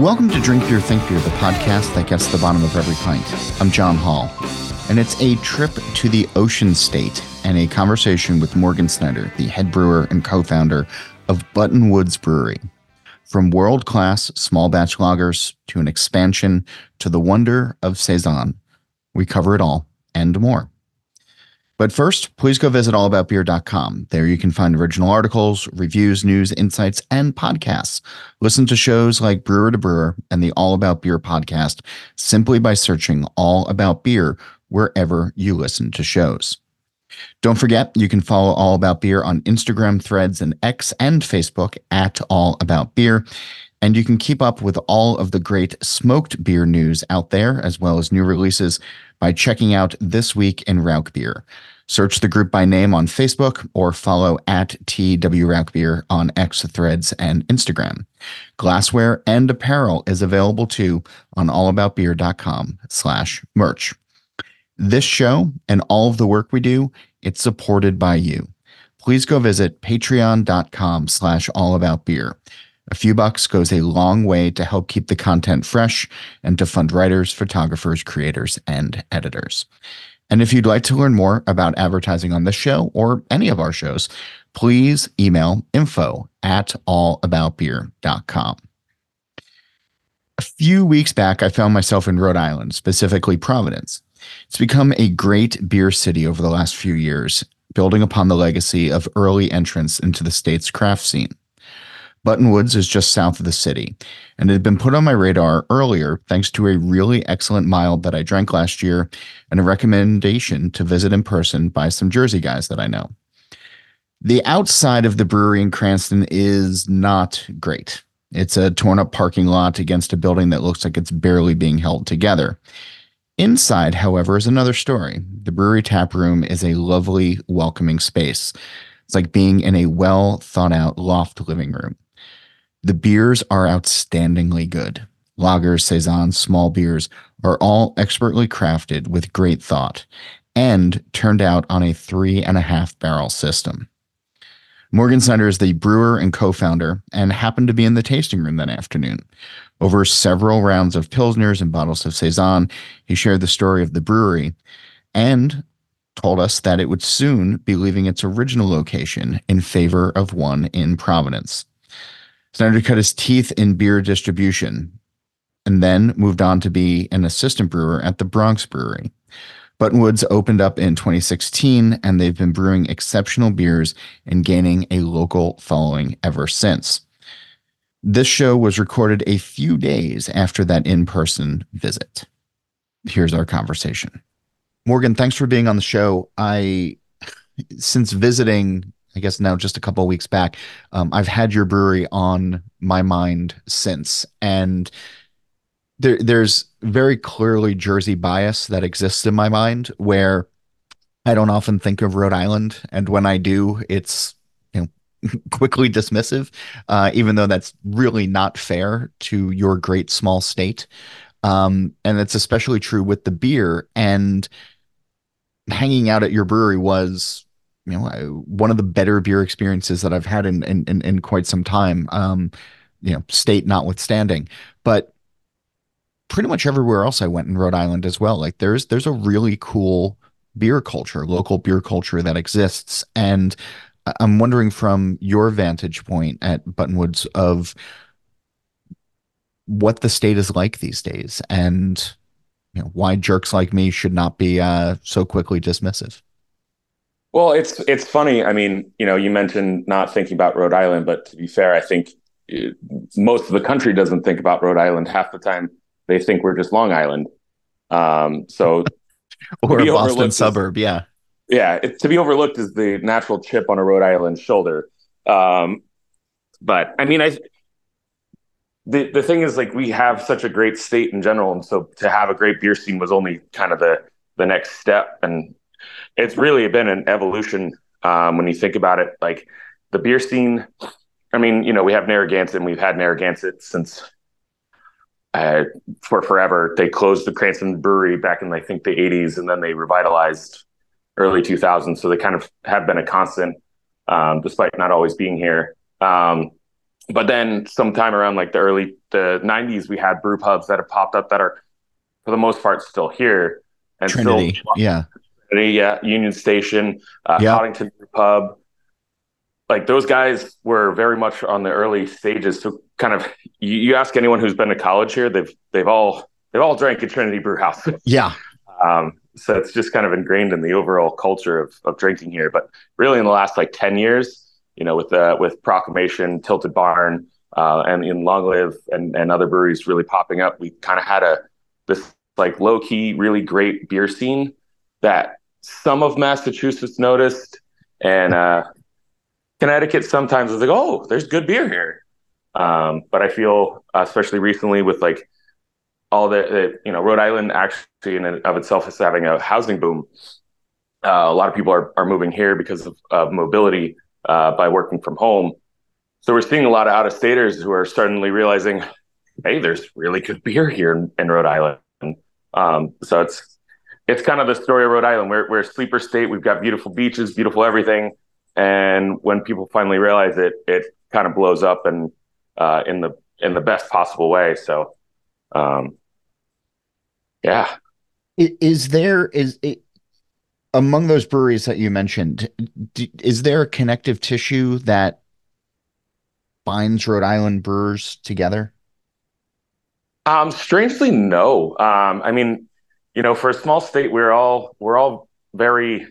Welcome to Drink Beer, Think Beer, the podcast that gets to the bottom of every pint. I'm John Holl, and it's a trip to the ocean state and a conversation with Morgan Snyder, the head brewer and co founder of Buttonwoods Brewery. From world class small batch lagers to an expansion to the wonder of Saison, we cover it all and more. But first, please go visit allaboutbeer.com. There you can find original articles, reviews, news, insights, and podcasts. Listen to shows like Brewer to Brewer and the All About Beer podcast simply by searching All About Beer wherever you listen to shows. Don't forget, you can follow All About Beer on Instagram, Threads, and X and Facebook at All About Beer. And you can keep up with all of the great smoked beer news out there, as well as new releases, by checking out This Week in Rauch Beer. Search the group by name on Facebook or follow at TW Rauch Beer on X Threads and Instagram. Glassware and apparel is available too on allaboutbeer.com slash merch. This show and all of the work we do, it's supported by you. Please go visit patreon.com slash allaboutbeer. A few bucks goes a long way to help keep the content fresh and to fund writers, photographers, creators, and editors. And if you'd like to learn more about advertising on this show or any of our shows, please email info at allaboutbeer.com. A few weeks back, I found myself in Rhode Island, specifically Providence. It's become a great beer city over the last few years, building upon the legacy of early entrance into the state's craft scene. Buttonwoods is just south of the city, and it had been put on my radar earlier thanks to a really excellent mild that I drank last year and a recommendation to visit in person by some Jersey guys that I know. The outside of the brewery in Cranston is not great. It's a torn up parking lot against a building that looks like it's barely being held together. Inside, however, is another story. The brewery tap room is a lovely, welcoming space. It's like being in a well thought out loft living room. The beers are outstandingly good. Lagers, saisons, small beers are all expertly crafted with great thought and turned out on a three and a half barrel system. Morgan Snyder is the brewer and co founder and happened to be in the tasting room that afternoon. Over several rounds of Pilsners and bottles of Saison, he shared the story of the brewery and told us that it would soon be leaving its original location in favor of one in Providence. Snyder cut his teeth in beer distribution and then moved on to be an assistant brewer at the Bronx Brewery. Buttonwoods opened up in 2016, and they've been brewing exceptional beers and gaining a local following ever since. This show was recorded a few days after that in person visit. Here's our conversation. Morgan, thanks for being on the show. I, since visiting I guess now just a couple weeks back, um, I've had your brewery on my mind since, and there, there's very clearly Jersey bias that exists in my mind where I don't often think of Rhode Island, and when I do, it's you know quickly dismissive, uh, even though that's really not fair to your great small state. Um, and it's especially true with the beer. And hanging out at your brewery was you know one of the better beer experiences that I've had in in in, in quite some time. Um, you know, state notwithstanding, but pretty much everywhere else I went in Rhode Island as well. Like there's there's a really cool beer culture, local beer culture that exists, and I'm wondering from your vantage point at Buttonwoods of what the state is like these days, and you know why jerks like me should not be uh, so quickly dismissive. Well, it's it's funny. I mean, you know, you mentioned not thinking about Rhode Island, but to be fair, I think it, uh, most of the country doesn't think about Rhode Island. Half the time, they think we're just Long Island. Um, so, or a Boston suburb, is, yeah, yeah. It, to be overlooked is the natural chip on a Rhode Island shoulder. Um, but I mean, I the the thing is, like, we have such a great state in general, and so to have a great beer scene was only kind of the the next step. And it's really been an evolution um, when you think about it. Like the beer scene, I mean, you know, we have Narragansett, and we've had Narragansett since uh, for forever. They closed the Cranston Brewery back in I think the '80s, and then they revitalized early 2000s. So they kind of have been a constant, um, despite not always being here. Um, but then sometime around like the early the 90s, we had brew pubs that have popped up that are for the most part still here and Trinity, still, yeah, yeah, Union Station, uh. Coddington Pub. Like those guys were very much on the early stages. So kind of, you, you ask anyone who's been to college here, they've they've all they've all drank at Trinity Brew House. Yeah. Um, so it's just kind of ingrained in the overall culture of, of drinking here. But really, in the last like ten years, you know, with uh, with Proclamation, Tilted Barn, uh, and in Long Live and, and other breweries really popping up, we kind of had a this like low key, really great beer scene that some of Massachusetts noticed, and uh, Connecticut sometimes is like, oh, there's good beer here. Um, but I feel, especially recently, with like all the, the, you know, Rhode Island actually in and of itself is having a housing boom. Uh, a lot of people are, are moving here because of, of mobility uh, by working from home. So we're seeing a lot of out of staters who are suddenly realizing, hey, there's really good beer here in, in Rhode Island. Um, so it's it's kind of the story of Rhode Island. We're we're a sleeper state. We've got beautiful beaches, beautiful everything. And when people finally realize it, it kind of blows up and uh, in the in the best possible way. So, um, yeah. Is there is it, among those breweries that you mentioned? Is there a connective tissue that binds Rhode Island brewers together? Um, strangely, no. Um, I mean, you know, for a small state, we're all we're all very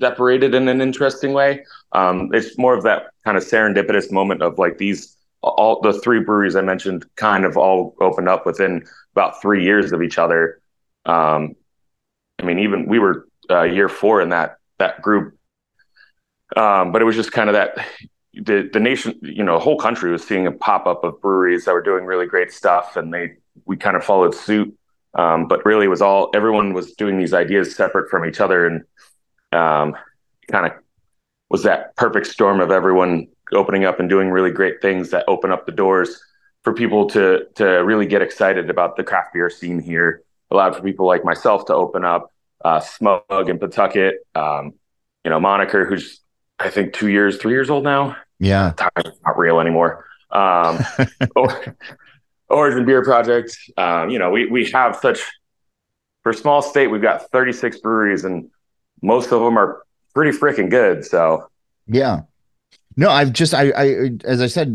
separated in an interesting way. Um, it's more of that kind of serendipitous moment of like these all the three breweries I mentioned kind of all opened up within about three years of each other. Um, I mean, even we were uh, year four in that that group, um, but it was just kind of that the the nation, you know, whole country was seeing a pop up of breweries that were doing really great stuff, and they we kind of followed suit. Um, but really, it was all everyone was doing these ideas separate from each other, and um, kind of was that perfect storm of everyone opening up and doing really great things that open up the doors for people to to really get excited about the craft beer scene here. Allowed for people like myself to open up. Uh, Smug in Pawtucket, um, you know, Moniker, who's I think two years, three years old now. Yeah, time's not real anymore. Um, or, Origin Beer Project. Um, you know, we we have such for a small state, we've got 36 breweries, and most of them are pretty freaking good. So yeah, no, I've just I I as I said,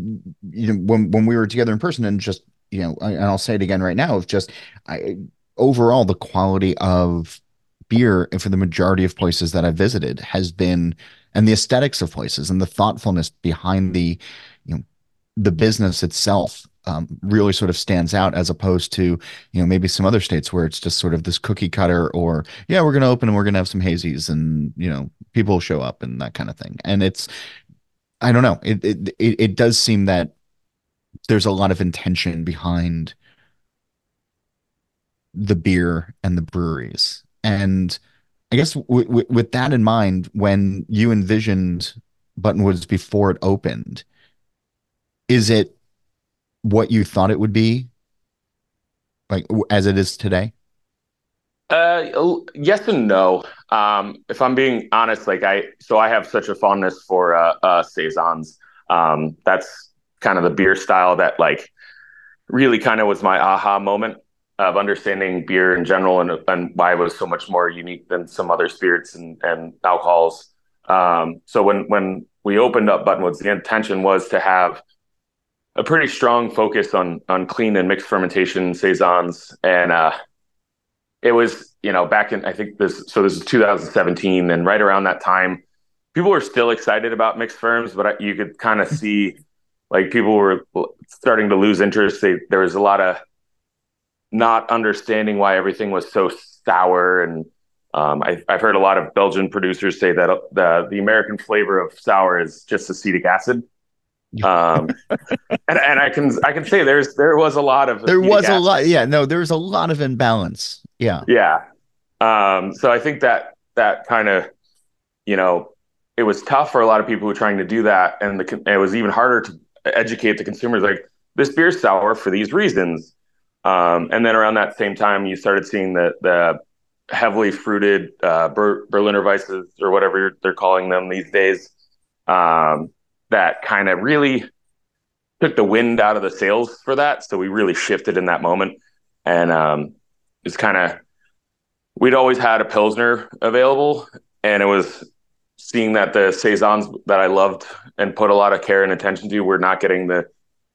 you know, when when we were together in person, and just you know, and I'll say it again right now, of just I overall the quality of beer for the majority of places that I've visited has been and the aesthetics of places and the thoughtfulness behind the the business itself um, really sort of stands out as opposed to you know maybe some other states where it's just sort of this cookie cutter or yeah we're going to open and we're going to have some hazies and you know people show up and that kind of thing. And it's i don't know it, it it, does seem that there's a lot of intention behind the beer and the breweries. And I guess w- w- with that in mind, when you envisioned Buttonwoods before it opened, is it what you thought it would be, like as it is today? Uh, yes and no. Um, if I'm being honest, like I, so I have such a fondness for uh, uh saisons. Um, that's kind of the beer style that like really kind of was my aha moment of understanding beer in general and, and why it was so much more unique than some other spirits and, and alcohols. Um, so when when we opened up Buttonwoods, the intention was to have a pretty strong focus on on clean and mixed fermentation saisons, and uh, it was you know back in I think this so this is 2017, and right around that time, people were still excited about mixed firms, but you could kind of see like people were starting to lose interest. They, there was a lot of not understanding why everything was so sour and um, I, have heard a lot of Belgian producers say that the the American flavor of sour is just acetic acid. Um, and, and I can I can say there's there was a lot of there was a lot yeah no there was a lot of imbalance yeah. Yeah. Um, so I think that that kind of you know it was tough for a lot of people who were trying to do that and the it was even harder to educate the consumers like this beer's sour for these reasons. Um, and then around that same time, you started seeing the the heavily fruited uh, Ber- Berliner Weisses or whatever they're calling them these days. Um, that kind of really took the wind out of the sails for that. So we really shifted in that moment. And um, it's kind of, we'd always had a Pilsner available. And it was seeing that the Saisons that I loved and put a lot of care and attention to were not getting the,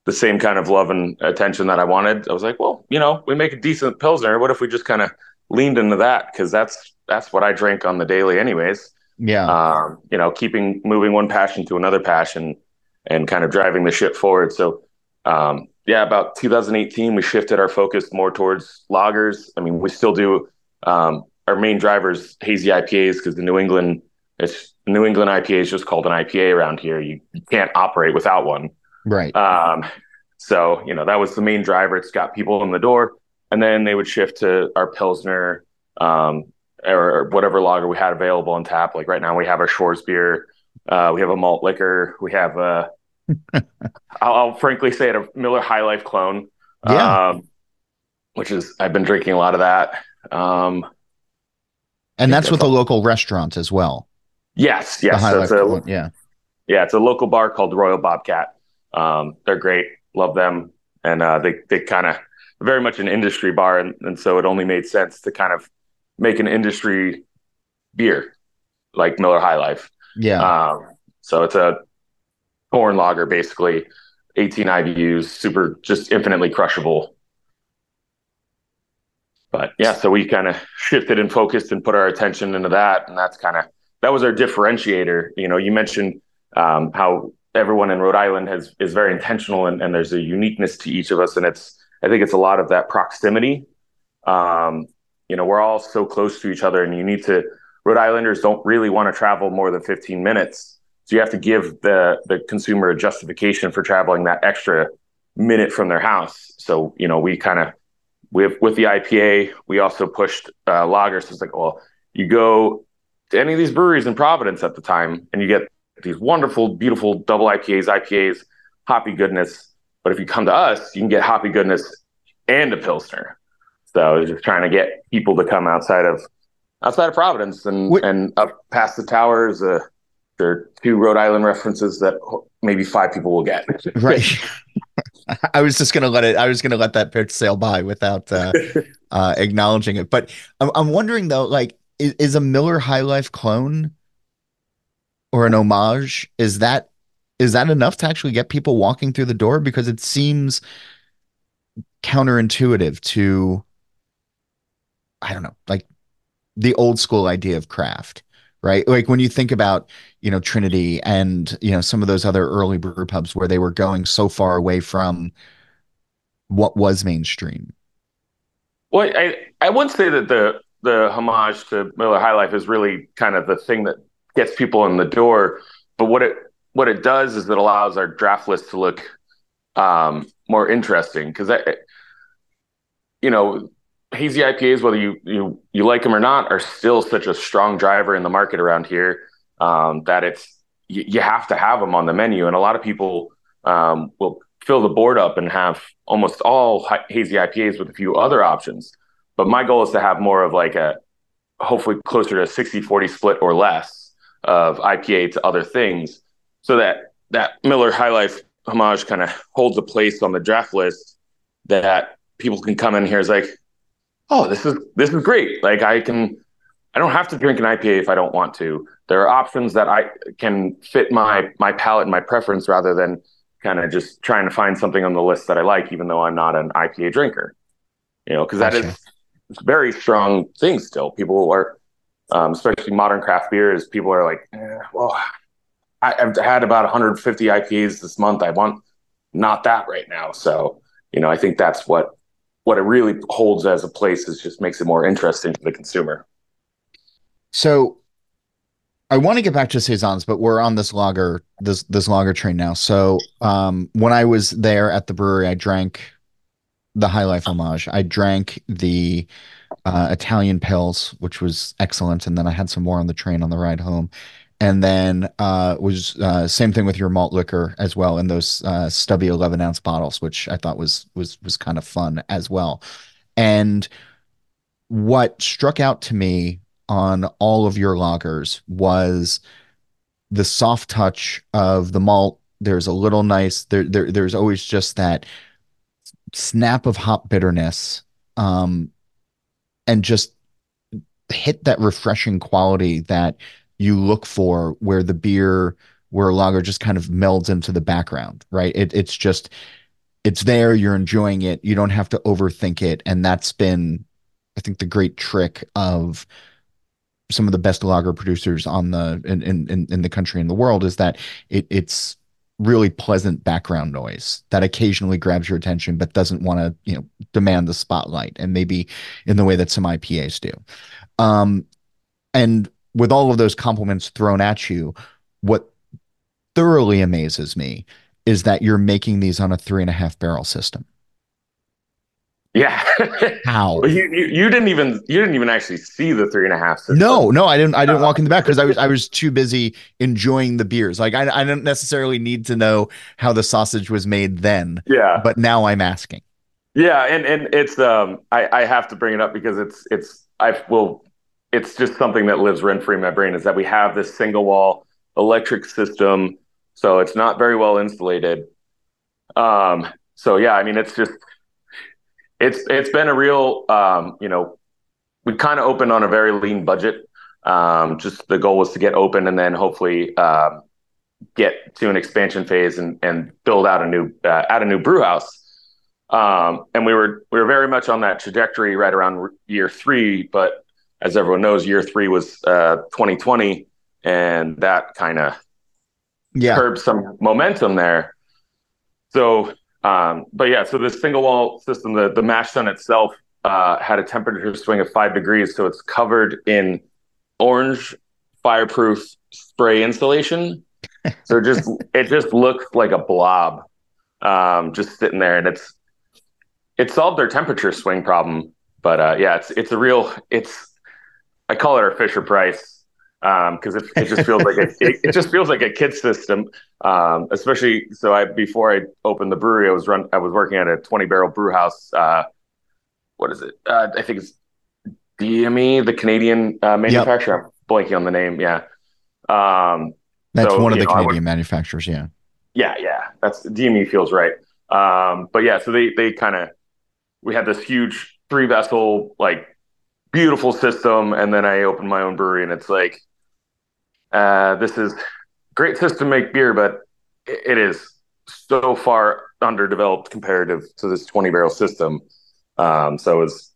the same kind of love and attention that I wanted. I was like, well, you know, we make a decent Pilsner. What if we just kind of leaned into that? Cause that's, that's what I drink on the daily anyways. Yeah. Um, you know, keeping moving one passion to another passion and kind of driving the ship forward. So, um, yeah, about 2018, we shifted our focus more towards lagers. I mean, we still do um, our main drivers hazy IPAs because the New England it's New England IPA is just called an IPA around here. You, you can't operate without one. Right. Um, so you know that was the main driver. It's got people in the door, and then they would shift to our pilsner um, or whatever lager we had available on tap. Like right now, we have our Shores beer. Uh, we have a malt liquor. We have a, I'll, I'll frankly say it, a Miller High Life clone. Yeah. Um, which is, I've been drinking a lot of that. Um, and that's with a local restaurant as well. Yes. Yes. That's Life a, yeah. yeah. It's a local bar called Royal Bobcat. Um, they're great. Love them. And, uh, they, they kind of very much an industry bar. And, and so it only made sense to kind of make an industry beer like Miller High Life. Yeah. Um, so it's a corn lager, basically 18 IBUs, super, just infinitely crushable. But yeah, so we kind of shifted and focused and put our attention into that, and that's kind of that was our differentiator. You know, you mentioned um, how everyone in Rhode Island has is very intentional, and, and there's a uniqueness to each of us, and it's I think it's a lot of that proximity. Um, you know, we're all so close to each other, and you need to. Rhode Islanders don't really want to travel more than 15 minutes, so you have to give the the consumer a justification for traveling that extra minute from their house. So you know, we kind of with with the IPA, we also pushed uh, lagers. So it's like, well, you go to any of these breweries in Providence at the time, and you get these wonderful, beautiful double IPAs, IPAs, hoppy goodness. But if you come to us, you can get hoppy goodness and a pilsner. So I was just trying to get people to come outside of outside of Providence and What- and up past the towers. Uh, there are two Rhode Island references that maybe five people will get. Right. I was just gonna let it. I was gonna let that pitch sail by without uh, uh, acknowledging it. But I'm, I'm wondering though, like, is, is a Miller High Life clone or an homage? Is that is that enough to actually get people walking through the door? Because it seems counterintuitive to, I don't know, like the old school idea of craft, right? Like when you think about, you know, Trinity and, you know, some of those other early brew pubs where they were going so far away from what was mainstream. Well, I, I wouldn't say that the the homage to Miller High Life is really kind of the thing that gets people in the door. But what it what it does is it allows our draft list to look um, more interesting because I, you know hazy IPAs, whether you you you like them or not, are still such a strong driver in the market around here um, that it's you, you have to have them on the menu, and a lot of people um, will fill the board up and have almost all hazy IPAs with a few other options. But my goal is to have more of like a hopefully closer to a 60 40 split or less of IPA to other things so that that Miller High Life homage kind of holds a place on the draft list that people can come in here as like, oh, this is this is great. Like I can I don't have to drink an IPA if I don't want to. There are options that I can fit my my palate and my preference rather than kind of just trying to find something on the list that I like, even though I'm not an IPA drinker. You know, because that Gotcha. is very strong thing still. People are, um, especially modern craft beers, people are like, eh, well, I, I've had about 150 IPAs this month. I want not that right now. So, you know, I think that's what what it really holds as a place is just makes it more interesting to the consumer. So I want to get back to saisons, but we're on this lager this this lager train now. So um, when I was there at the brewery, I drank the High Life homage. I drank the uh, Italian pils, which was excellent, and then I had some more on the train on the ride home. And then uh, was uh, same thing with your malt liquor as well in those uh, stubby 11 ounce bottles, which I thought was was was kind of fun as well. And what struck out to me on all of your lagers was the soft touch of the malt There's a little nice. There, there there's always just that snap of hop bitterness, um, and just hit that refreshing quality that you look for, where the beer, where lager just kind of melds into the background, right? It, it's just it's there. You're enjoying it. You don't have to overthink it, and that's been, I think, the great trick of some of the best lager producers on the in in in the country and the world is that it it's really pleasant background noise that occasionally grabs your attention but doesn't want to you know demand the spotlight and maybe in the way that some IPAs do um and with all of those compliments thrown at you what thoroughly amazes me is that you're making these on a three and a half barrel system yeah. How? you, you, you didn't even you didn't even actually see the three and a half. System. No, no, I didn't. I didn't walk in the back because I was I was too busy enjoying the beers. Like I I didn't necessarily need to know how the sausage was made then. Yeah. But now I'm asking. Yeah, and and it's um I I have to bring it up because it's it's I will it's just something that lives rent free in my brain is that we have this single wall electric system, so it's not very well insulated. Um. So yeah, I mean it's just it's it's been a real um, you know we kind of opened on a very lean budget. Um, just the goal was to get open and then hopefully uh, get to an expansion phase and and build out a new uh, add a new brew house. Um, and we were we were very much on that trajectory right around year three. But as everyone knows, year three was uh, 2020, and that kind of yeah. curbed some momentum there. So um, but yeah, so this single wall system, the, the mash tun itself uh, had a temperature swing of five degrees. So it's covered in orange fireproof spray insulation. so it just it just looks like a blob um, just sitting there, and it's it solved their temperature swing problem. But uh, yeah, it's it's a real it's I call it our Fisher Price because um, it, it just feels like a, it, it, just feels like a kid system. Um, especially so, I before I opened the brewery, I was run I was working at a twenty barrel brew house. Uh, what is it? Uh, I think it's DME, the Canadian uh, manufacturer. Yep. I'm blanking on the name. Yeah, um, that's so, one of the know, Canadian would, manufacturers. Yeah, yeah, yeah. That's DME feels right. Um, but yeah, so they they kind of we had this huge three vessel like beautiful system, and then I opened my own brewery, and it's like uh, this is great system to make beer, but it is so far underdeveloped comparative to this 20 barrel system. Um, so it was,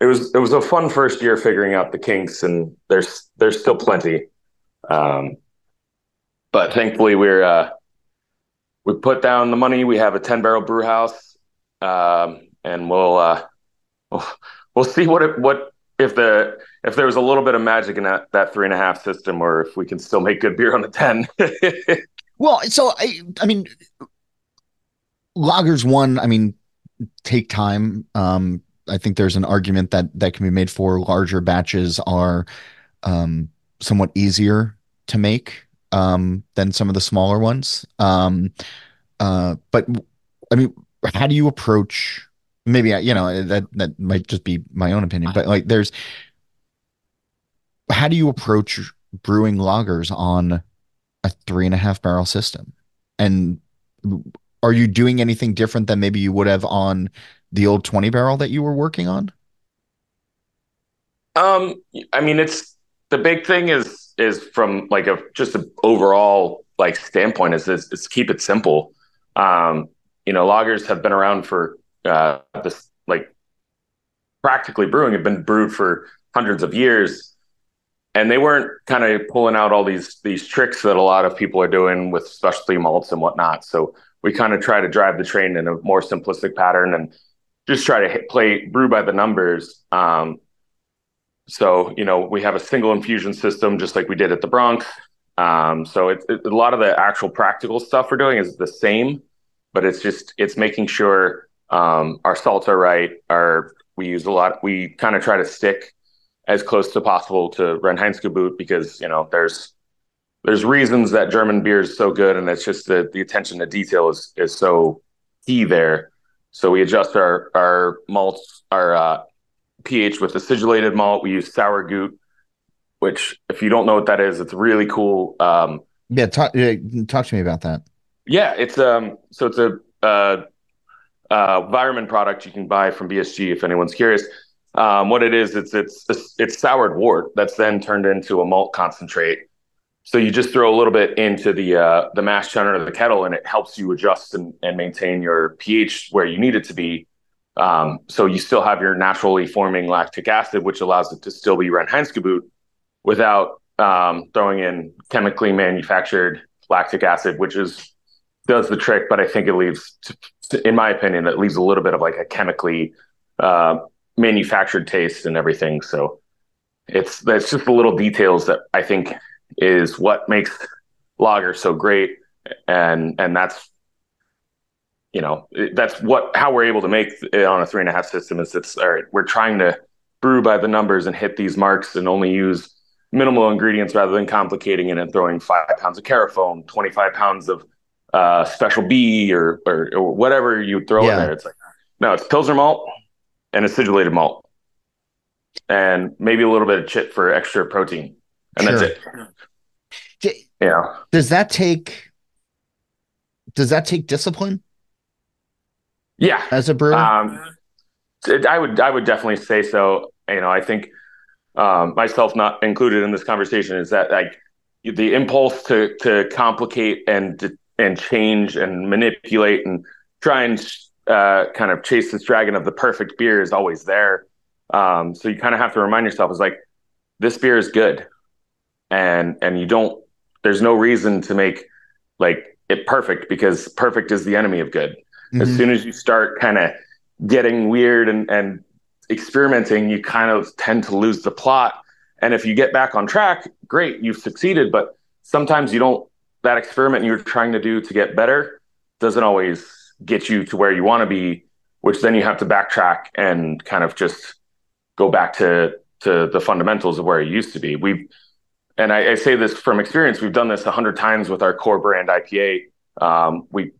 it was, it was a fun first year figuring out the kinks and there's, there's still plenty. Um, but thankfully we're, uh, we put down the money. We have a 10 barrel brew house. Um, and we'll, uh, we'll, we'll see what it, what if the if there was a little bit of magic in that that three and a half system, or if we can still make good beer on the ten. well, so I I mean, lagers one. I mean, take time. Um, I think there's an argument that that can be made for larger batches are um, somewhat easier to make um, than some of the smaller ones. Um, uh, but I mean, how do you approach maybe I, you know that that might just be my own opinion, but like there's how do you approach brewing lagers on a three and a half barrel system? And are you doing anything different than maybe you would have on the old 20 barrel that you were working on? Um, I mean, it's the big thing is is from like a just an overall like standpoint is, is is keep it simple. Um, you know, lagers have been around for uh, this like practically brewing had been brewed for hundreds of years. And they weren't kind of pulling out all these these tricks that a lot of people are doing with specialty malts and whatnot. So we kind of try to drive the train in a more simplistic pattern and just try to hit, play brew by the numbers. Um, so you know we have a single infusion system just like we did at the bronx. Um, so it's it, a lot of the actual practical stuff we're doing is the same but it's just it's making sure um, our salts are right. Our we use a lot. We kind of try to stick as close to possible to Reinheitsgebot because you know there's there's reasons that German beer is so good, and it's just that the attention to detail is is so key there. So we adjust our our malts, our uh, pH with acidulated malt. We use Sauergut, which if you don't know what that is, it's really cool. Um, yeah, talk talk to me about that. Yeah, it's um so it's a uh, uh environment product you can buy from BSG if anyone's curious. Um, what it is, it's it's it's soured wort that's then turned into a malt concentrate. So you just throw a little bit into the uh, the mash tun or the kettle, and it helps you adjust and, and maintain your pH where you need it to be. Um, so you still have your naturally forming lactic acid, which allows it to still be Reinheitsgebot without um, throwing in chemically manufactured lactic acid, which is does the trick. But I think it leaves, in my opinion, it leaves a little bit of like a chemically uh, manufactured taste and everything. So it's that's just the little details that I think is what makes lager so great, and and that's you know that's what how we're able to make it on a three and a half system is it's all right we're trying to brew by the numbers and hit these marks and only use minimal ingredients rather than complicating it and throwing five pounds of carafoam 25 pounds of uh, special B or, or, or whatever you throw yeah. in there. It's like no it's pilsner malt and acidulated malt. And maybe a little bit of chit for extra protein. And sure. that's it yeah. does that take does that take discipline? Yeah, as a brewer, um, I would I would definitely say so. You know, I think um, myself not included in this conversation is that like the impulse to to complicate and and change and manipulate and try and uh, kind of chase this dragon of the perfect beer is always there. Um, so you kind of have to remind yourself is like this beer is good, and and you don't. There's no reason to make like it perfect because perfect is the enemy of good. Mm-hmm. As soon as you start kind of getting weird and, and experimenting, you kind of tend to lose the plot. And if you get back on track, great, you've succeeded. But sometimes you don't, that experiment you're trying to do to get better doesn't always get you to where you want to be, which then you have to backtrack and kind of just go back to to the fundamentals of where it used to be. We've and I, I say this from experience. We've done this a hundred times with our core brand IPA. Um, we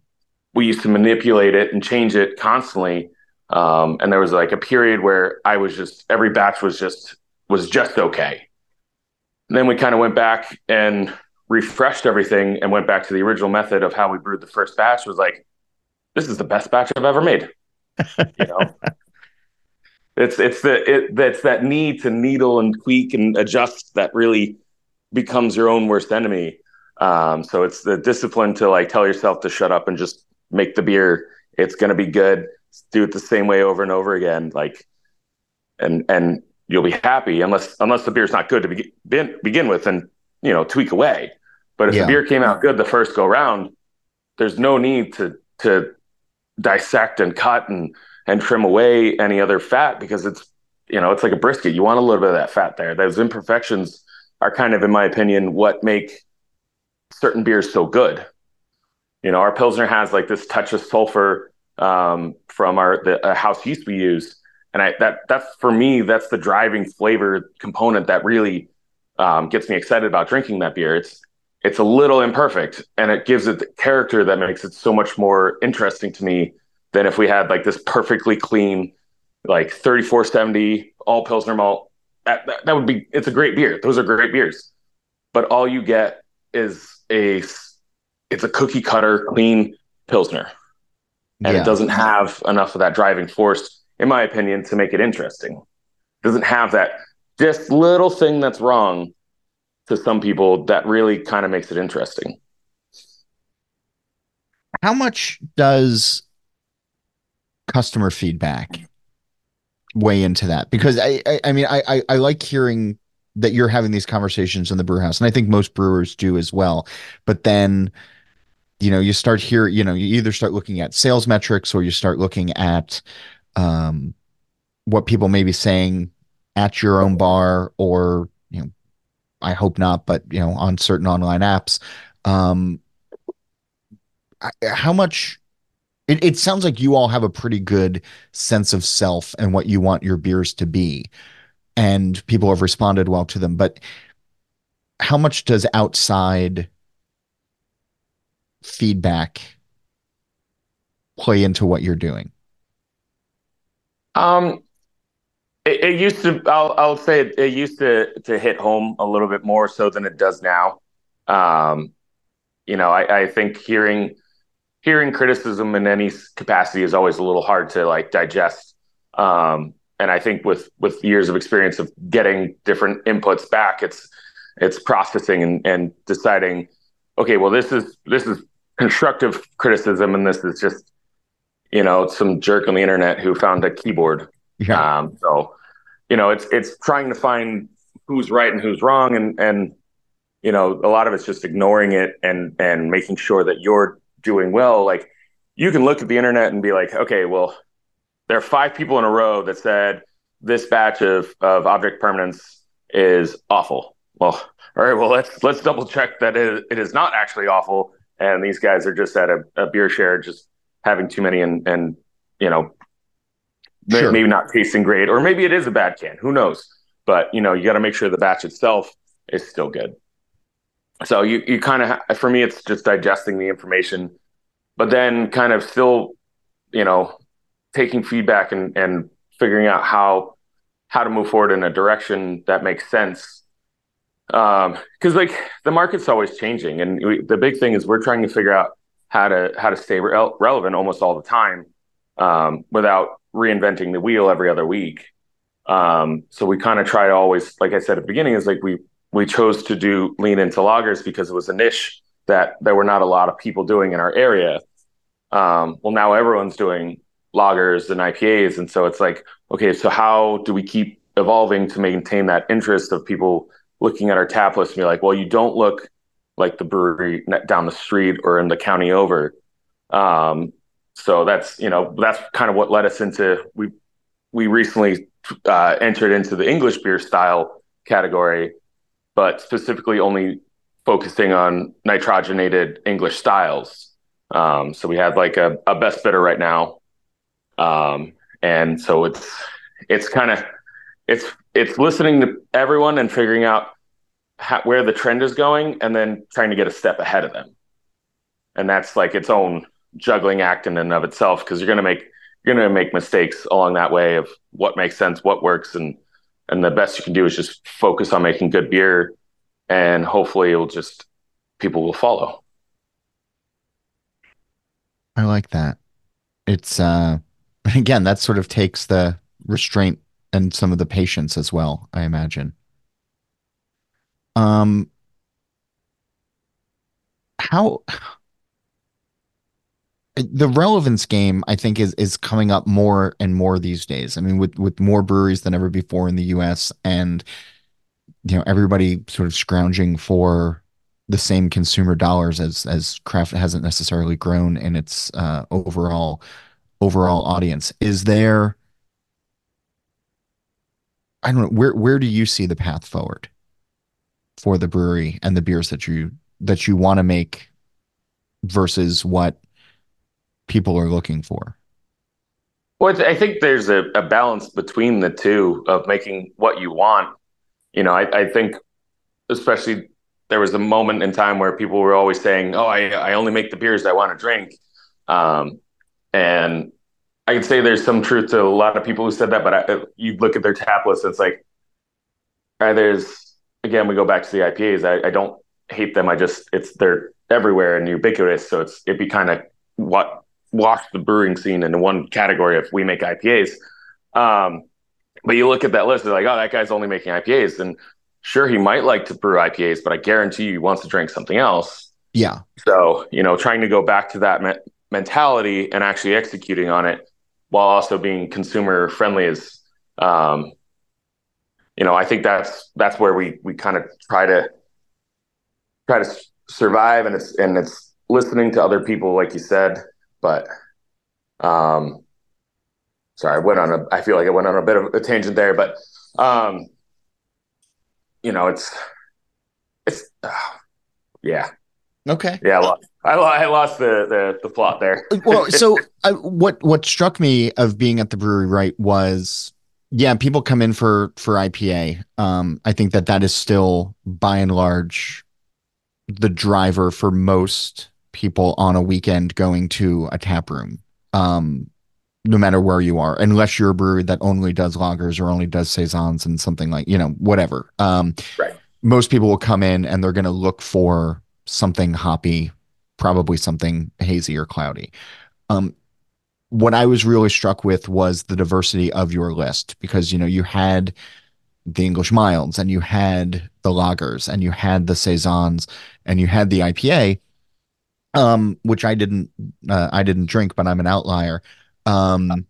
we used to manipulate it and change it constantly. Um, and there was like a period where I was just every batch was just was just okay. And then we kind of went back and refreshed everything and went back to the original method of how we brewed the first batch. Was like, this is the best batch I've ever made. you know, it's it's the it that's that need to needle and tweak and adjust that really becomes your own worst enemy. Um, so it's the discipline to like tell yourself to shut up and just make the beer. It's going to be good. Do it the same way over and over again. Like, and and you'll be happy unless unless the beer's not good to begin begin with, and you know tweak away. But if yeah. the beer came out good the first go round, there's no need to to dissect and cut and and trim away any other fat because it's you know it's like a brisket. You want a little bit of that fat there. Those imperfections are kind of, in my opinion, what make certain beers so good. You know, our Pilsner has like this touch of sulfur um, from our the uh, house yeast we use, and I that that's for me that's the driving flavor component that really um, gets me excited about drinking that beer. It's it's a little imperfect, and it gives it the character that makes it so much more interesting to me than if we had like this perfectly clean, like thirty four seventy all Pilsner malt. That, that, that would be it's a great beer. Those are great beers, but all you get is a it's a cookie cutter clean pilsner and yeah. it doesn't have enough of that driving force in my opinion to make it interesting it doesn't have that just little thing that's wrong to some people that really kind of makes it interesting. How much does customer feedback weigh into that? Because i i, I mean I, I like hearing that you're having these conversations in the brew house and i think most brewers do as well. But then you know you start here you know you either start looking at sales metrics or you start looking at um, what people may be saying at your own bar or you know i hope not but you know on certain online apps um, how much it, it sounds like you all have a pretty good sense of self and what you want your beers to be and people have responded well to them but how much does outside feedback play into what you're doing? Um, it, it used to. I'll, I'll say it, it, used to to hit home a little bit more so than it does now. Um, you know, I, I think hearing hearing criticism in any capacity is always a little hard to like digest. Um, and I think with with years of experience of getting different inputs back, it's it's processing and, and deciding, okay, well this is this is constructive criticism, and this is just you know some jerk on the internet who found a keyboard. Yeah. Um, so you know it's it's trying to find who's right and who's wrong, and and you know a lot of it's just ignoring it and and making sure that you're doing well. Like you can look at the internet and be like, okay, well there are five people in a row that said this batch of, of object permanence is awful. Well, all right, well let's let's double check that it, it is not actually awful, and these guys are just at a, a beer share, just having too many, and and you know, sure. maybe not tasting great, or maybe it is a bad can. Who knows? But you know, you got to make sure the batch itself is still good. So you you kind of ha- for me, it's just digesting the information, but then kind of still, you know, taking feedback and, and figuring out how how to move forward in a direction that makes sense um because like the market's always changing and we, the big thing is we're trying to figure out how to how to stay re- relevant almost all the time um without reinventing the wheel every other week um so we kind of try to always like i said at the beginning is like we we chose to do lean into lagers because it was a niche that there were not a lot of people doing in our area um well now everyone's doing lagers and IPAs. And so it's like, okay, so how do we keep evolving to maintain that interest of people looking at our tap list and be like, well, you don't look like the brewery down the street or in the county over. Um, so that's you know that's kind of what led us into we we recently uh, entered into the English beer style category, but specifically only focusing on nitrogenated English styles. Um, so we have like a, a best bitter right now um, and so it's it's kind of it's it's listening to everyone and figuring out how, where the trend is going, and then trying to get a step ahead of them. And that's like its own juggling act in and of itself because you're gonna make you're gonna make mistakes along that way of what makes sense, what works, and and the best you can do is just focus on making good beer, and hopefully it'll just people will follow. I like that. It's uh again, that sort of takes the restraint and some of the patience as well, I imagine. Um, how the relevance game, I think, is is coming up more and more these days. I mean, with with more breweries than ever before in the U.S. and you know everybody sort of scrounging for the same consumer dollars as as craft hasn't necessarily grown in its uh, overall overall audience. Is there I don't know where where do you see the path forward for the brewery and the beers that you that you want to make versus what people are looking for? Well, I think there's a, a balance between the two of making what you want. You know, I, I think especially there was a moment in time where people were always saying, "Oh, I, I only make the beers I want to drink," um, and I can say there's some truth to a lot of people who said that, but I, you look at their tap list, it's like, right, there's again, we go back to the IPAs. I, I don't hate them. I just it's they're everywhere and ubiquitous, so it's it'd be kind of what wash the brewing scene into one category if we make IPAs. Um, but you look at that list, it's like, oh, that guy's only making IPAs. And sure, he might like to brew IPAs, but I guarantee you he wants to drink something else. Yeah. So, you know, trying to go back to that me- mentality and actually executing on it while also being consumer friendly is um, you know i think that's that's where we we kind of try to try to survive and it's and it's listening to other people like you said but um sorry i went on a i feel like i went on a bit of a tangent there but um you know it's it's uh, yeah Okay. Yeah, I, I lost the, the the plot there. well, so I, what what struck me of being at the brewery right was yeah, people come in for for IPA. Um, I think that that is still by and large the driver for most people on a weekend going to a tap room. Um, no matter where you are, unless you're a brewery that only does lagers or only does saisons and something like you know whatever. Um, right. Most people will come in and they're going to look for something hoppy probably something hazy or cloudy. Um, what I was really struck with was the diversity of your list because you know you had the English milds and you had the lagers and you had the saisons and you had the IPA, um, which I didn't uh, I didn't drink, but I'm an outlier. Um,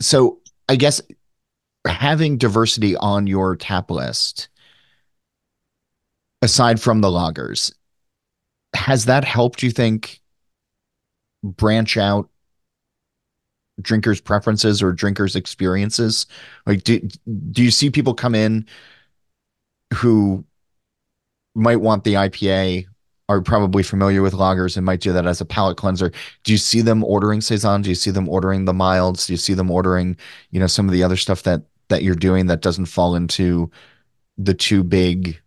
so I guess having diversity on your tap list, aside from the lagers, has that helped you think branch out drinkers' preferences or drinkers' experiences? Like, do do you see people come in who might want the IPA, are probably familiar with lagers and might do that as a palate cleanser? Do you see them ordering saison? Do you see them ordering the milds? Do you see them ordering, you know, some of the other stuff that that you're doing that doesn't fall into the two big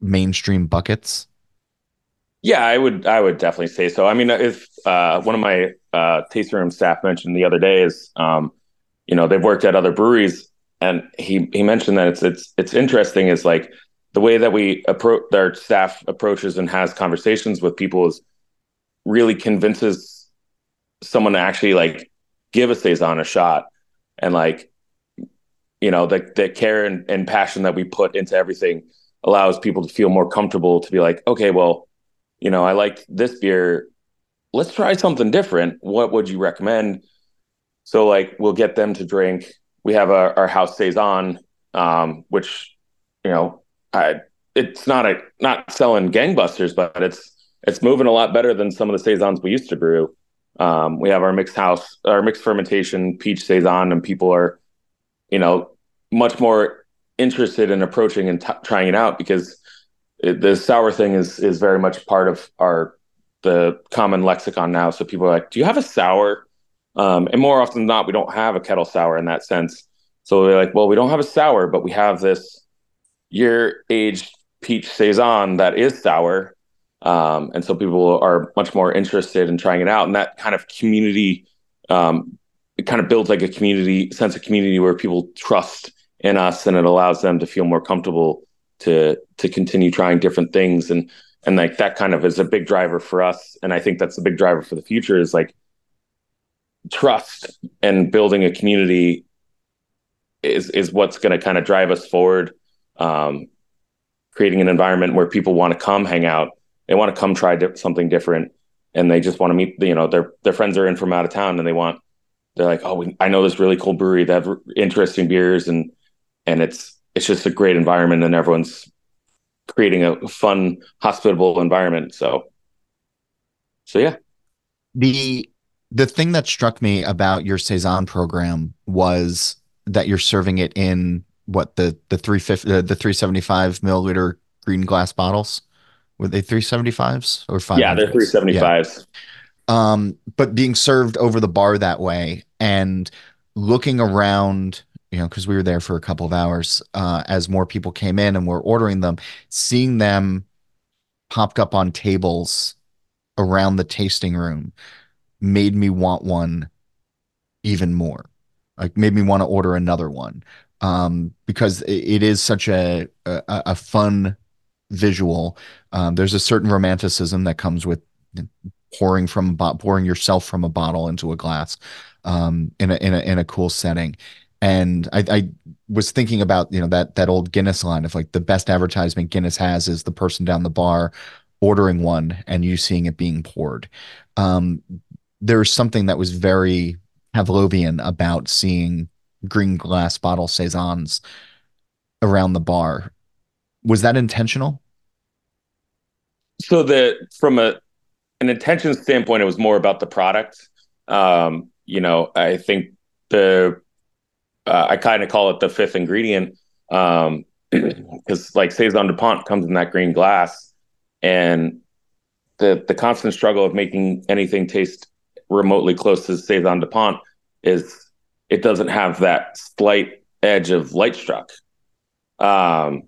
mainstream buckets? Yeah, I would I would definitely say so. I mean, if uh, one of my uh, tasting room staff mentioned the other day is, um, you know, they've worked at other breweries, and he he mentioned that it's it's it's interesting is like the way that we approach our staff approaches and has conversations with people is really convinces someone to actually like give a saison a shot and like you know the the care and, and passion that we put into everything allows people to feel more comfortable to be like okay well you know, I like this beer. Let's try something different. What would you recommend? So like we'll get them to drink. We have our, our house saison, um, which you know, I it's not a not selling gangbusters, but it's it's moving a lot better than some of the saisons we used to brew. Um, we have our mixed house, our mixed fermentation peach saison, and people are, you know, much more interested in approaching and t- trying it out because it, the sour thing is is very much part of our the common lexicon now. So people are like, "Do you have a sour?" Um, and more often than not, we don't have a kettle sour in that sense. So they're like, "Well, we don't have a sour, but we have this year aged peach saison that is sour." Um, and so people are much more interested in trying it out, and that kind of community, um, it kind of builds like a community sense of community where people trust in us, and it allows them to feel more comfortable to to continue trying different things. And and like that kind of is a big driver for us. And i think that's a big driver for the future is like trust and building a community is is what's going to kind of drive us forward um, creating an environment where people want to come hang out they want to come try di- something different and they just want to meet you know their their friends are in from out of town and they want they're like oh we, i know this really cool brewery that have interesting beers and and it's it's just a great environment and everyone's creating a fun, hospitable environment. So, so yeah. The the thing that struck me about your saison program was that you're serving it in what the the three fifty uh, the three seventy five milliliter green glass bottles. Were they three seventy fives or five? Yeah, they're three seventy fives. Yeah. Um, but being served over the bar that way and looking around you know, because we were there for a couple of hours uh, as more people came in and were ordering them, seeing them popped up on tables around the tasting room made me want one even more. Like made me want to order another one um, because it, is such a, a, a fun visual. Um, there's a certain romanticism that comes with pouring from pouring yourself from a bottle into a glass um, in a in a in a cool setting. And I, I was thinking about you know that that old Guinness line of like the best advertisement Guinness has is the person down the bar ordering one and you seeing it being poured. Um, there's something that was very Pavlovian about seeing green glass bottle saisons around the bar. Was that intentional? So the from a an intention standpoint, it was more about the product. Um, you know, I think the uh, I kind of call it the fifth ingredient um because like saison dupont comes in that green glass and the the constant struggle of making anything taste remotely close to saison dupont is it doesn't have that slight edge of light struck. Um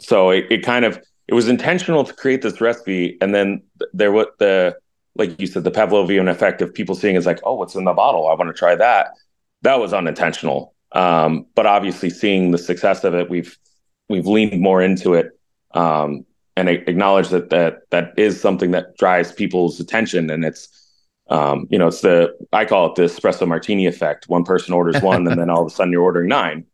so it, it kind of it was intentional to create this recipe and then there what the like you said the pavlovian effect of people seeing is like oh what's in the bottle? I want to try that. That was unintentional. Um, but obviously, seeing the success of it, we've we've leaned more into it, um, and acknowledge that that that is something that drives people's attention, and it's um, you know, it's the I call it the espresso martini effect. One person orders one, and then all of a sudden you're ordering nine.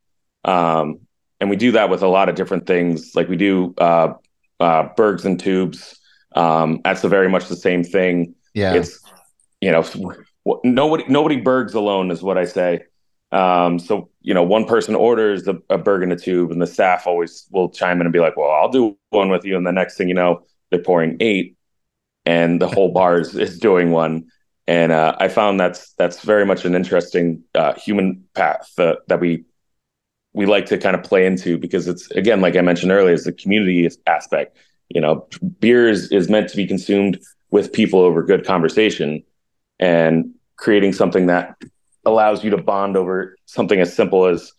Um, and we do that with a lot of different things. Like we do uh, uh, Bergs and tubes. Um, that's a very much the same thing. Yeah, it's you know nobody nobody Bergs alone is what I say. Um, so you know, one person orders a, a Berg in a tube, and the staff always will chime in and be like, "Well, I'll do one with you." And the next thing you know, they're pouring eight, and the whole bar is, is doing one and uh, I found that's that's very much an interesting uh, human path that, that we we like to kind of play into because it's again like I mentioned earlier, is the community aspect. You know, beer is, is meant to be consumed with people over good conversation, and creating something that allows you to bond over something as simple as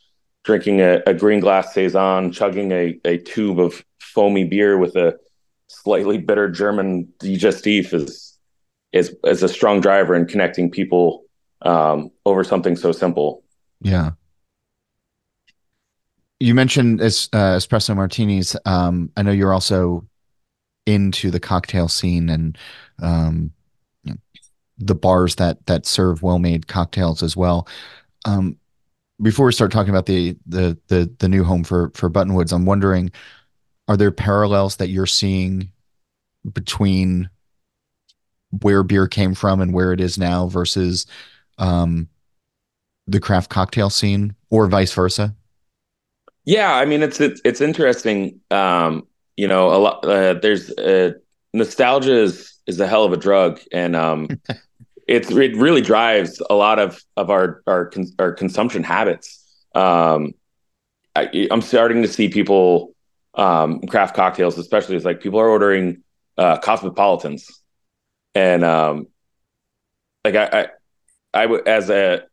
drinking a, a green glass saison, chugging a, a tube of foamy beer with a slightly bitter German digestif is is is a strong driver in connecting people um, over something so simple. Yeah. You mentioned uh, espresso martinis. Um, I know you're also into the cocktail scene and um, you know, the bars that that serve well-made cocktails as well. Um, before we start talking about the, the the the new home for for Buttonwoods, I'm wondering, are there parallels that you're seeing between where beer came from and where it is now versus um, the craft cocktail scene or vice versa? Yeah, I mean it's it's, it's interesting. Um, you know, a lot. Uh, there's uh, nostalgia is is a hell of a drug, and um, it's it really drives a lot of of our our our consumption habits. Um, I, am starting to see people um, craft cocktails, especially it's like people are ordering uh, cosmopolitans and um, like I, I, I as a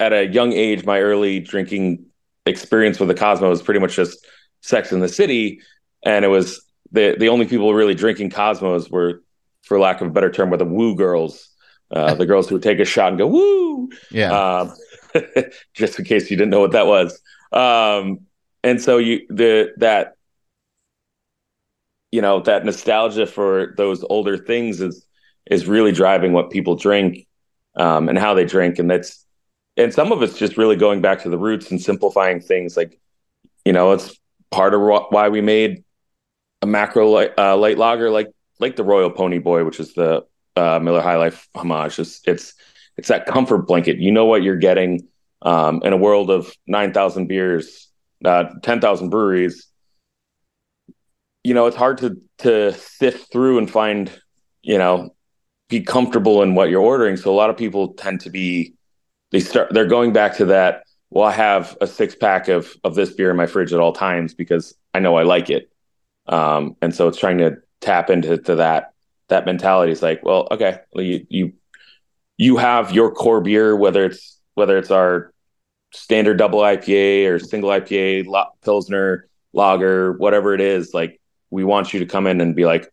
at a young age, my early drinking experience with the Cosmo was pretty much just Sex in the City, and it was the the only people really drinking Cosmos were, for lack of a better term, were the woo girls, uh, the girls who would take a shot and go woo. Yeah. Um, just in case you didn't know what that was. Um, and so you the that you know that nostalgia for those older things is is really driving what people drink um, and how they drink, and that's and some of it's just really going back to the roots and simplifying things. Like you know, it's part of why we made a macro light, uh, light lager like like the Royal Pony Boy, which is the uh, Miller High Life homage. It's, it's it's that comfort blanket. You know what you're getting um, in a world of nine thousand beers, uh, ten thousand breweries. You know, it's hard to to sift through and find you know be comfortable in what you're ordering. So a lot of people tend to be they start they're going back to that. Well, I have a six pack of of this beer in my fridge at all times because I know I like it. Um, and so it's trying to tap into to that that mentality. It's like, well, okay, you you you have your core beer, whether it's whether it's our standard double IPA or single IPA, pilsner, lager, whatever it is. Like we want you to come in and be like,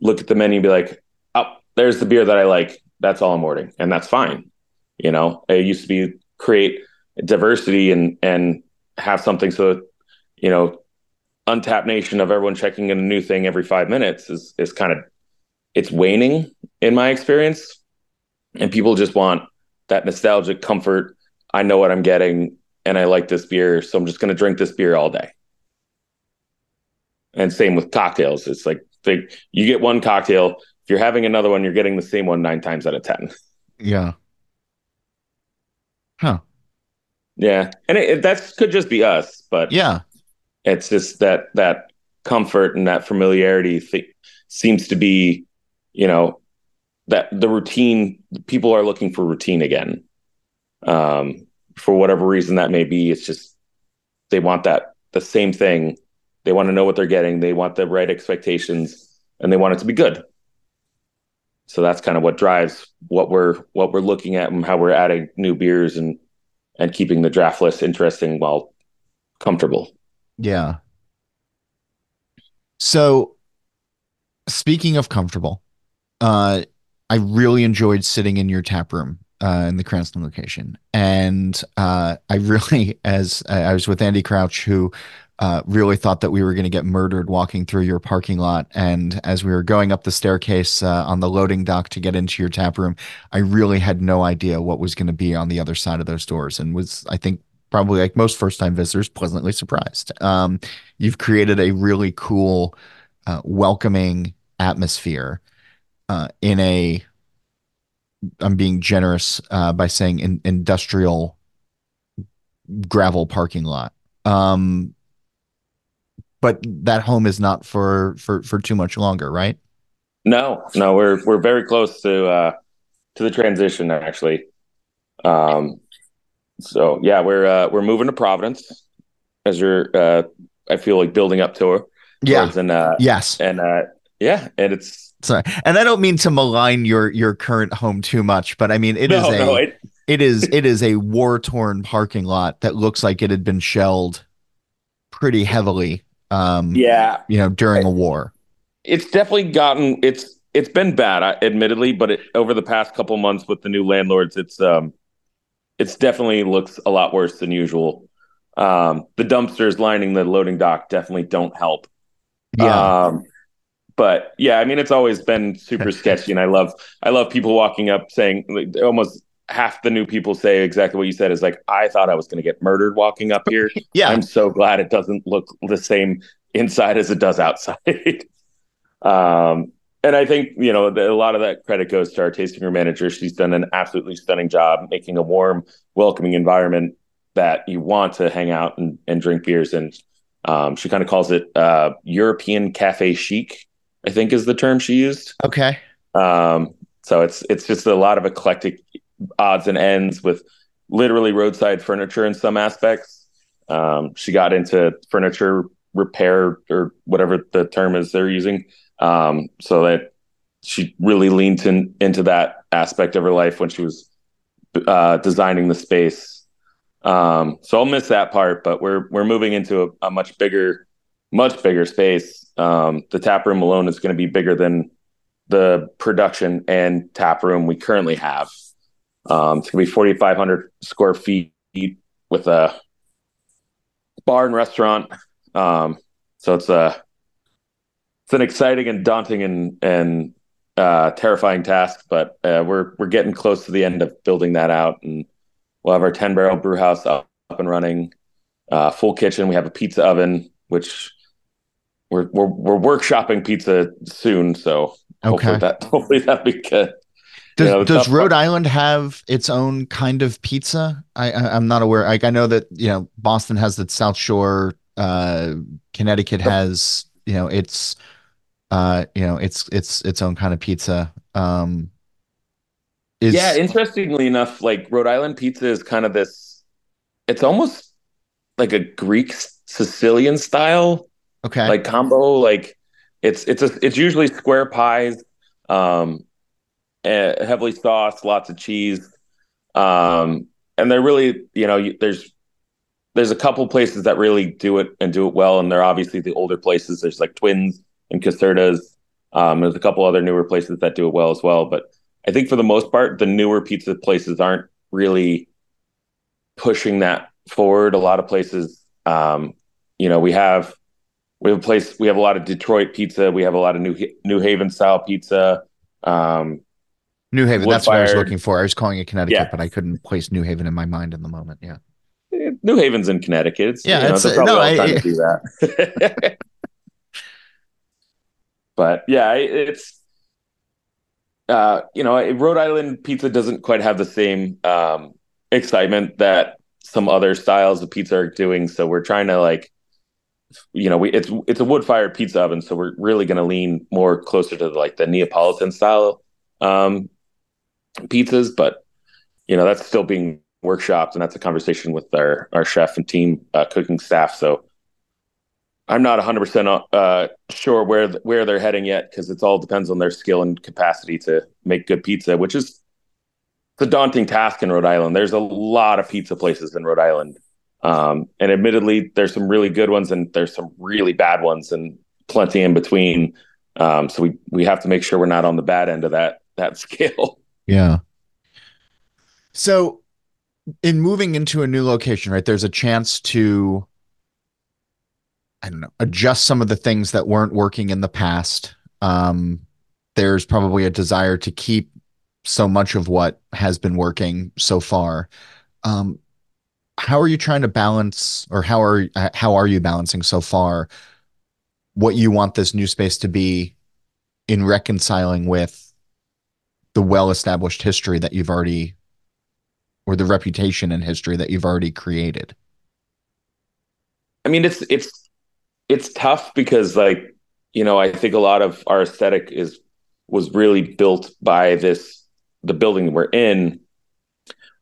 look at the menu, and be like, oh, there's the beer that I like. That's all I'm ordering, and that's fine. You know, it used to be create diversity and and have something so you know Untappd Nation of everyone checking in a new thing every five minutes is is kind of it's waning in my experience, and people just want that nostalgic comfort. I know what I'm getting, and I like this beer, so I'm just going to drink this beer all day. And same with cocktails. It's like they, you get one cocktail, you're having another one, you're getting the same one nine times out of 10. Yeah. Huh. Yeah. And it, it, that could just be us, but yeah, it's just that, that comfort and that familiarity th- seems to be, you know, that the routine, people are looking for routine again. Um, for whatever reason that may be, it's just, they want that, the same thing. They want to know what they're getting. They want the right expectations and they want it to be good so that's kind of what drives what we're what we're looking at and how we're adding new beers and and keeping the draft list interesting while comfortable. Yeah. So speaking of comfortable, uh I really enjoyed sitting in your tap room uh, in the Cranston location. And uh, I really, as I was with Andy Crouch, who uh, really thought that we were going to get murdered walking through your parking lot. And as we were going up the staircase uh, on the loading dock to get into your tap room, I really had no idea what was going to be on the other side of those doors, and was I think probably like most first time visitors pleasantly surprised. Um, you've created a really cool, uh, welcoming atmosphere uh, in a. I'm being generous uh, by saying in, industrial gravel parking lot. Um, but that home is not for for for too much longer, right? No, no, we're we're very close to uh to the transition actually. Um so yeah, we're uh we're moving to Providence as you're uh I feel like building up to her. Yeah. And uh yes. And uh yeah, and it's sorry. And I don't mean to malign your your current home too much, but I mean it no, is a no, it, it is it is a war torn parking lot that looks like it had been shelled pretty heavily um, yeah, you know, during a war. It's definitely gotten it's it's been bad, admittedly, but it, over the past couple months with the new landlords, it's um, it's definitely looks a lot worse than usual. Um, the dumpsters lining the loading dock definitely don't help. Yeah. Um, but yeah, I mean, it's always been super sketchy, and I love I love people walking up saying like, almost half the new people say exactly what you said is like i thought i was going to get murdered walking up here. Yeah. I'm so glad it doesn't look the same inside as it does outside. Um and i think you know the, a lot of that credit goes to our tasting room manager. She's done an absolutely stunning job making a warm welcoming environment that you want to hang out and, and drink beers. And um, she kind of calls it uh, european cafe chic i think is the term she used. Okay. Um, so it's it's just a lot of eclectic odds and ends with literally roadside furniture in some aspects. Um, she got into furniture repair or whatever the term is they're using. Um, so that she really leaned in, into that aspect of her life when she was uh, designing the space. Um, so I'll miss that part, but we're we're moving into a, a much bigger, much bigger space. Um, the tap room alone is going to be bigger than the production and tap room we currently have. Um, it's gonna be 4,500 square feet with a bar and restaurant. Um, so it's a it's an exciting and daunting and and uh, terrifying task, but uh, we're we're getting close to the end of building that out, and we'll have our 10 barrel brew house up, up and running, uh, full kitchen. We have a pizza oven, which we're we're we're workshopping pizza soon, so okay. hopefully that hopefully that'll be good. Does, you know, does Rhode part. Island have its own kind of pizza? I, I am not aware. Like I know that you know Boston has the South Shore. Uh, Connecticut has you know its uh you know it's it's its own kind of pizza. Um, is, yeah, interestingly enough, like Rhode Island pizza is kind of this. It's almost like a Greek Sicilian style, okay, like combo. Like it's it's a it's usually square pies. Um, uh, heavily sauced, lots of cheese. Um, and they're really, you know, there's there's a couple places that really do it and do it well, and they're obviously the older places. There's like Twins and Caserta's. Um, there's a couple other newer places that do it well as well, but I think for the most part, the newer pizza places aren't really pushing that forward. A lot of places, um, you know, we have we have a place we have a lot of Detroit pizza, we have a lot of New New Haven style pizza. Um, New Haven. That's what I was looking for. I was calling it Connecticut, yeah. but I couldn't place New Haven in my mind in the moment. Yeah. New Haven's in Connecticut. It's, yeah, you know, it's, uh, no, I, to do that. but yeah, it's uh, you know, Rhode Island pizza doesn't quite have the same um, excitement that some other styles of pizza are doing. So we're trying to like, you know, we it's it's a wood fired pizza oven, so we're really going to lean more closer to like the Neapolitan style um, pizzas, but you know that's still being workshopped, and that's a conversation with our our chef and team uh, cooking staff. So I'm not 100 percent uh, sure where where they're heading yet because it all depends on their skill and capacity to make good pizza, which is the daunting task in Rhode Island. There's a lot of pizza places in Rhode Island, um, and admittedly, there's some really good ones and there's some really bad ones, and plenty in between. Um, so we we have to make sure we're not on the bad end of that that scale. Yeah. So, in moving into a new location, right, there's a chance to I don't know, adjust some of the things that weren't working in the past. Um, there's probably a desire to keep so much of what has been working so far. Um, how are you trying to balance, or how are how are you balancing so far what you want this new space to be in reconciling with the well-established history that you've already, or the reputation and history that you've already created? I mean, it's it's it's tough because like you know i think a lot of our aesthetic is was really built by this the building we're in.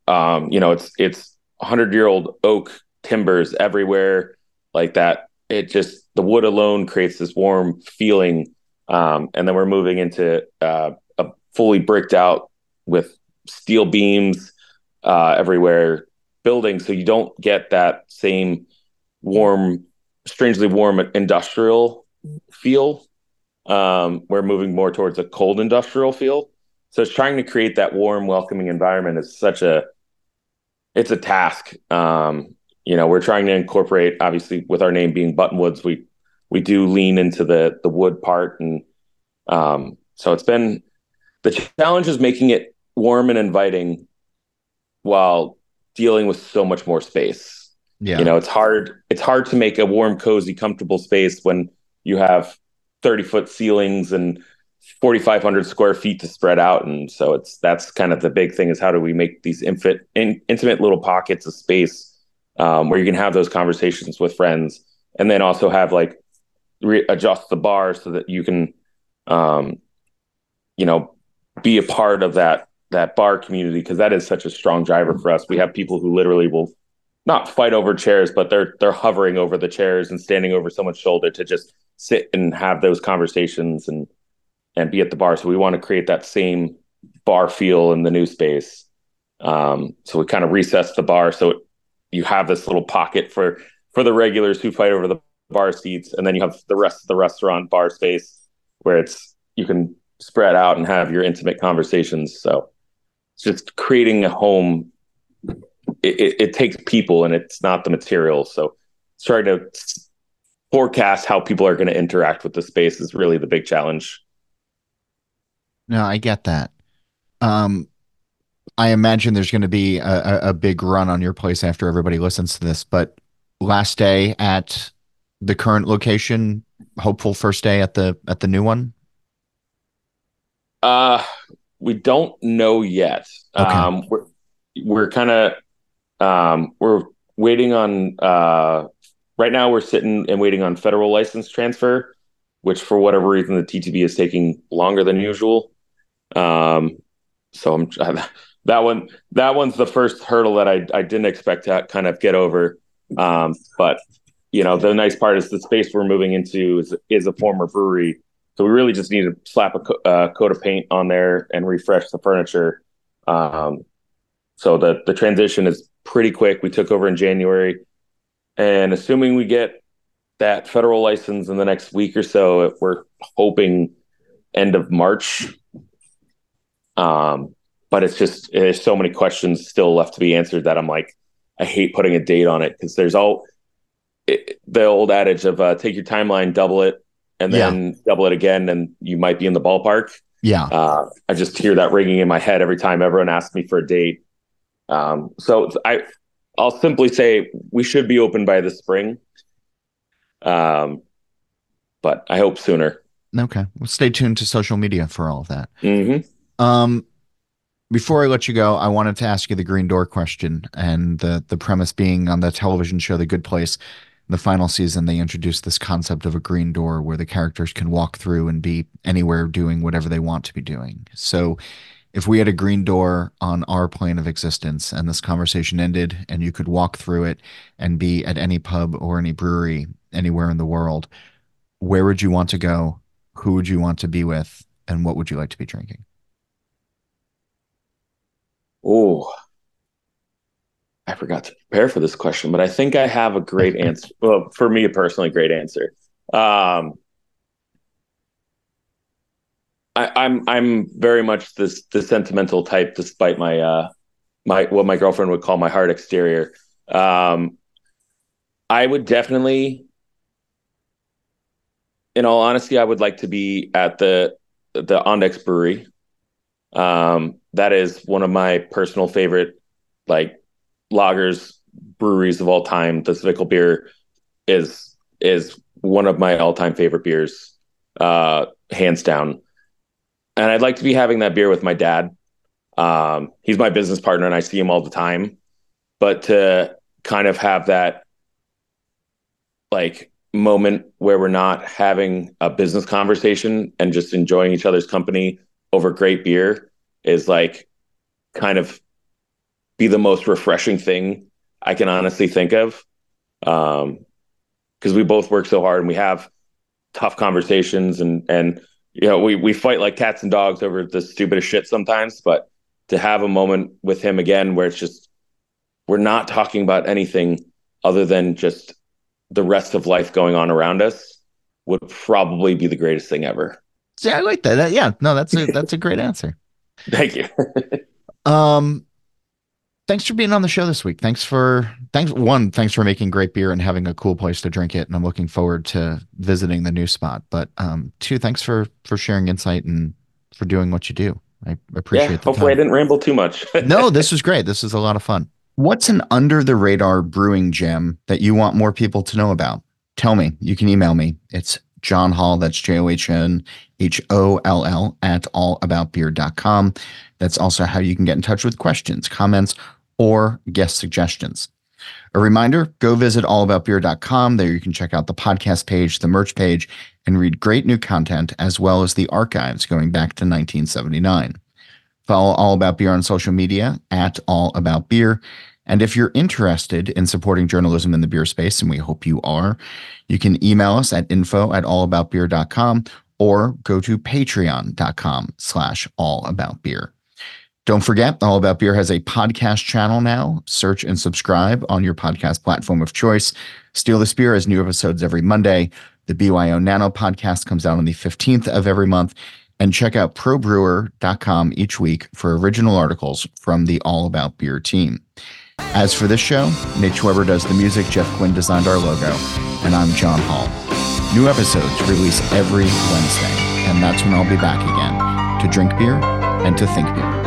Um you know it's it's 100 year old oak timbers everywhere like that. It just the wood alone creates this warm feeling. Um and then we're moving into uh, fully bricked out with steel beams uh everywhere building so you don't get that same warm strangely warm industrial feel. Um, we're moving more towards a cold industrial feel. So it's trying to create that warm, welcoming environment is such a it's a task. Um, you know, we're trying to incorporate obviously with our name being Buttonwoods, we we do lean into the the wood part and um, so it's been the challenge is making it warm and inviting while dealing with so much more space yeah. You know, it's hard it's hard to make a warm, cozy, comfortable space when you have 30 foot ceilings and 4500 square feet to spread out and so it's that's kind of the big thing is how do we make these infant in, intimate little pockets of space um, where you can have those conversations with friends and then also have like re- adjust the bar so that you can um, you know be a part of that that bar community because that is such a strong driver for us we have people who literally will not fight over chairs, but they're they're hovering over the chairs and standing over someone's shoulder to just sit and have those conversations and and be at the bar. So we want to create that same bar feel in the new space. Um, so we kind of recess the bar so you have this little pocket for for the regulars who fight over the bar seats, and then you have the rest of the restaurant bar space where it's you can spread out and have your intimate conversations. So it's just creating a home it, it, takes people and it's not the material. So trying to forecast how people are going to interact with the space is really the big challenge. No, I get that. Um, I imagine there's going to be a, a, big run on your place after everybody listens to this. But last day at the current location, hopeful first day at the at the new one. Uh, we don't know yet. Okay. Um, we're we're kind of um, we're waiting on uh, right now. We're sitting and waiting on federal license transfer, which for whatever reason the TTB is taking longer than usual. Um, so I'm that one. That one's the first hurdle that I I didn't expect to kind of get over. Um, but you know the nice part is the space we're moving into is is a former brewery, so we really just need to slap a co- uh, coat of paint on there and refresh the furniture. Um, so the the transition is pretty quick. We took over in January, and assuming we get that federal license in the next week or so, we're hoping end of March. Um, but it's just there's so many questions still left to be answered that I'm like, I hate putting a date on it because there's all it, the old adage of uh, take your timeline, double it, and then yeah. double it again, and you might be in the ballpark. Yeah, uh, I just hear that ringing in my head every time everyone asks me for a date. Um, so I, I'll simply say we should be open by the spring. Um, but I hope sooner. Okay. Well, stay tuned to social media for all of that. Mm-hmm. Um, before I let you go, I wanted to ask you the green door question, and the the premise being on the television show The Good Place, the final season they introduced this concept of a green door where the characters can walk through and be anywhere doing whatever they want to be doing. So, if we had a green door on our plane of existence and this conversation ended and you could walk through it and be at any pub or any brewery anywhere in the world, where would you want to go? Who would you want to be with? And what would you like to be drinking? Oh, I forgot to prepare for this question, but I think I have a great answer. Well, for me, a personally great answer. Um, I, am I'm, I'm very much this the sentimental type, despite my uh my what my girlfriend would call my hard exterior. Um, I would definitely in all honesty, I would like to be at the the Andechs Brewery. Um, that is one of my personal favorite like lagers breweries of all time. The Zwickel beer is is one of my all time favorite beers, uh, hands down. And I'd like to be having that beer with my dad. Um, he's my business partner, and I see him all the time. But to kind of have that like moment where we're not having a business conversation and just enjoying each other's company over great beer is like kind of be the most refreshing thing I can honestly think of. Um, because we both work so hard and we have tough conversations and and you know we we fight like cats and dogs over the stupidest shit sometimes, but to have a moment with him again where it's just we're not talking about anything other than just the rest of life going on around us would probably be the greatest thing ever. Yeah, I like that. that yeah, no, that's a that's a great answer. Thank you. um thanks for being on the show this week. Thanks for thanks one, thanks for making great beer and having a cool place to drink it. And I'm looking forward to visiting the new spot. But um two, thanks for for sharing insight and for doing what you do. I appreciate yeah, hopefully time. I didn't ramble too much. no, this was great. This is a lot of fun. What's an under the radar brewing gem that you want more people to know about? Tell me. You can email me. It's John Holl. that's J O H N H O L L, at allaboutbeer.com. That's also how you can get in touch with questions, comments, or guest suggestions. A reminder go visit allaboutbeer.com. There you can check out the podcast page, the merch page, and read great new content as well as the archives going back to 1979. Follow All About Beer on social media at All About Beer. And if you're interested in supporting journalism in the beer space, and we hope you are, you can email us at info at allaboutbeer.com or go to patreon.com slash allaboutbeer. Don't forget, All About Beer has a podcast channel now. Search and subscribe on your podcast platform of choice. Steal This Beer has new episodes every Monday. The BYO Nano podcast comes out on the 15th of every month and check out probrewer.com each week for original articles from the All About Beer team. As for this show, Mitch Weber does the music, Jeff Quinn designed our logo, and I'm John Holl. New episodes release every Wednesday, and that's when I'll be back again to drink beer and to think beer.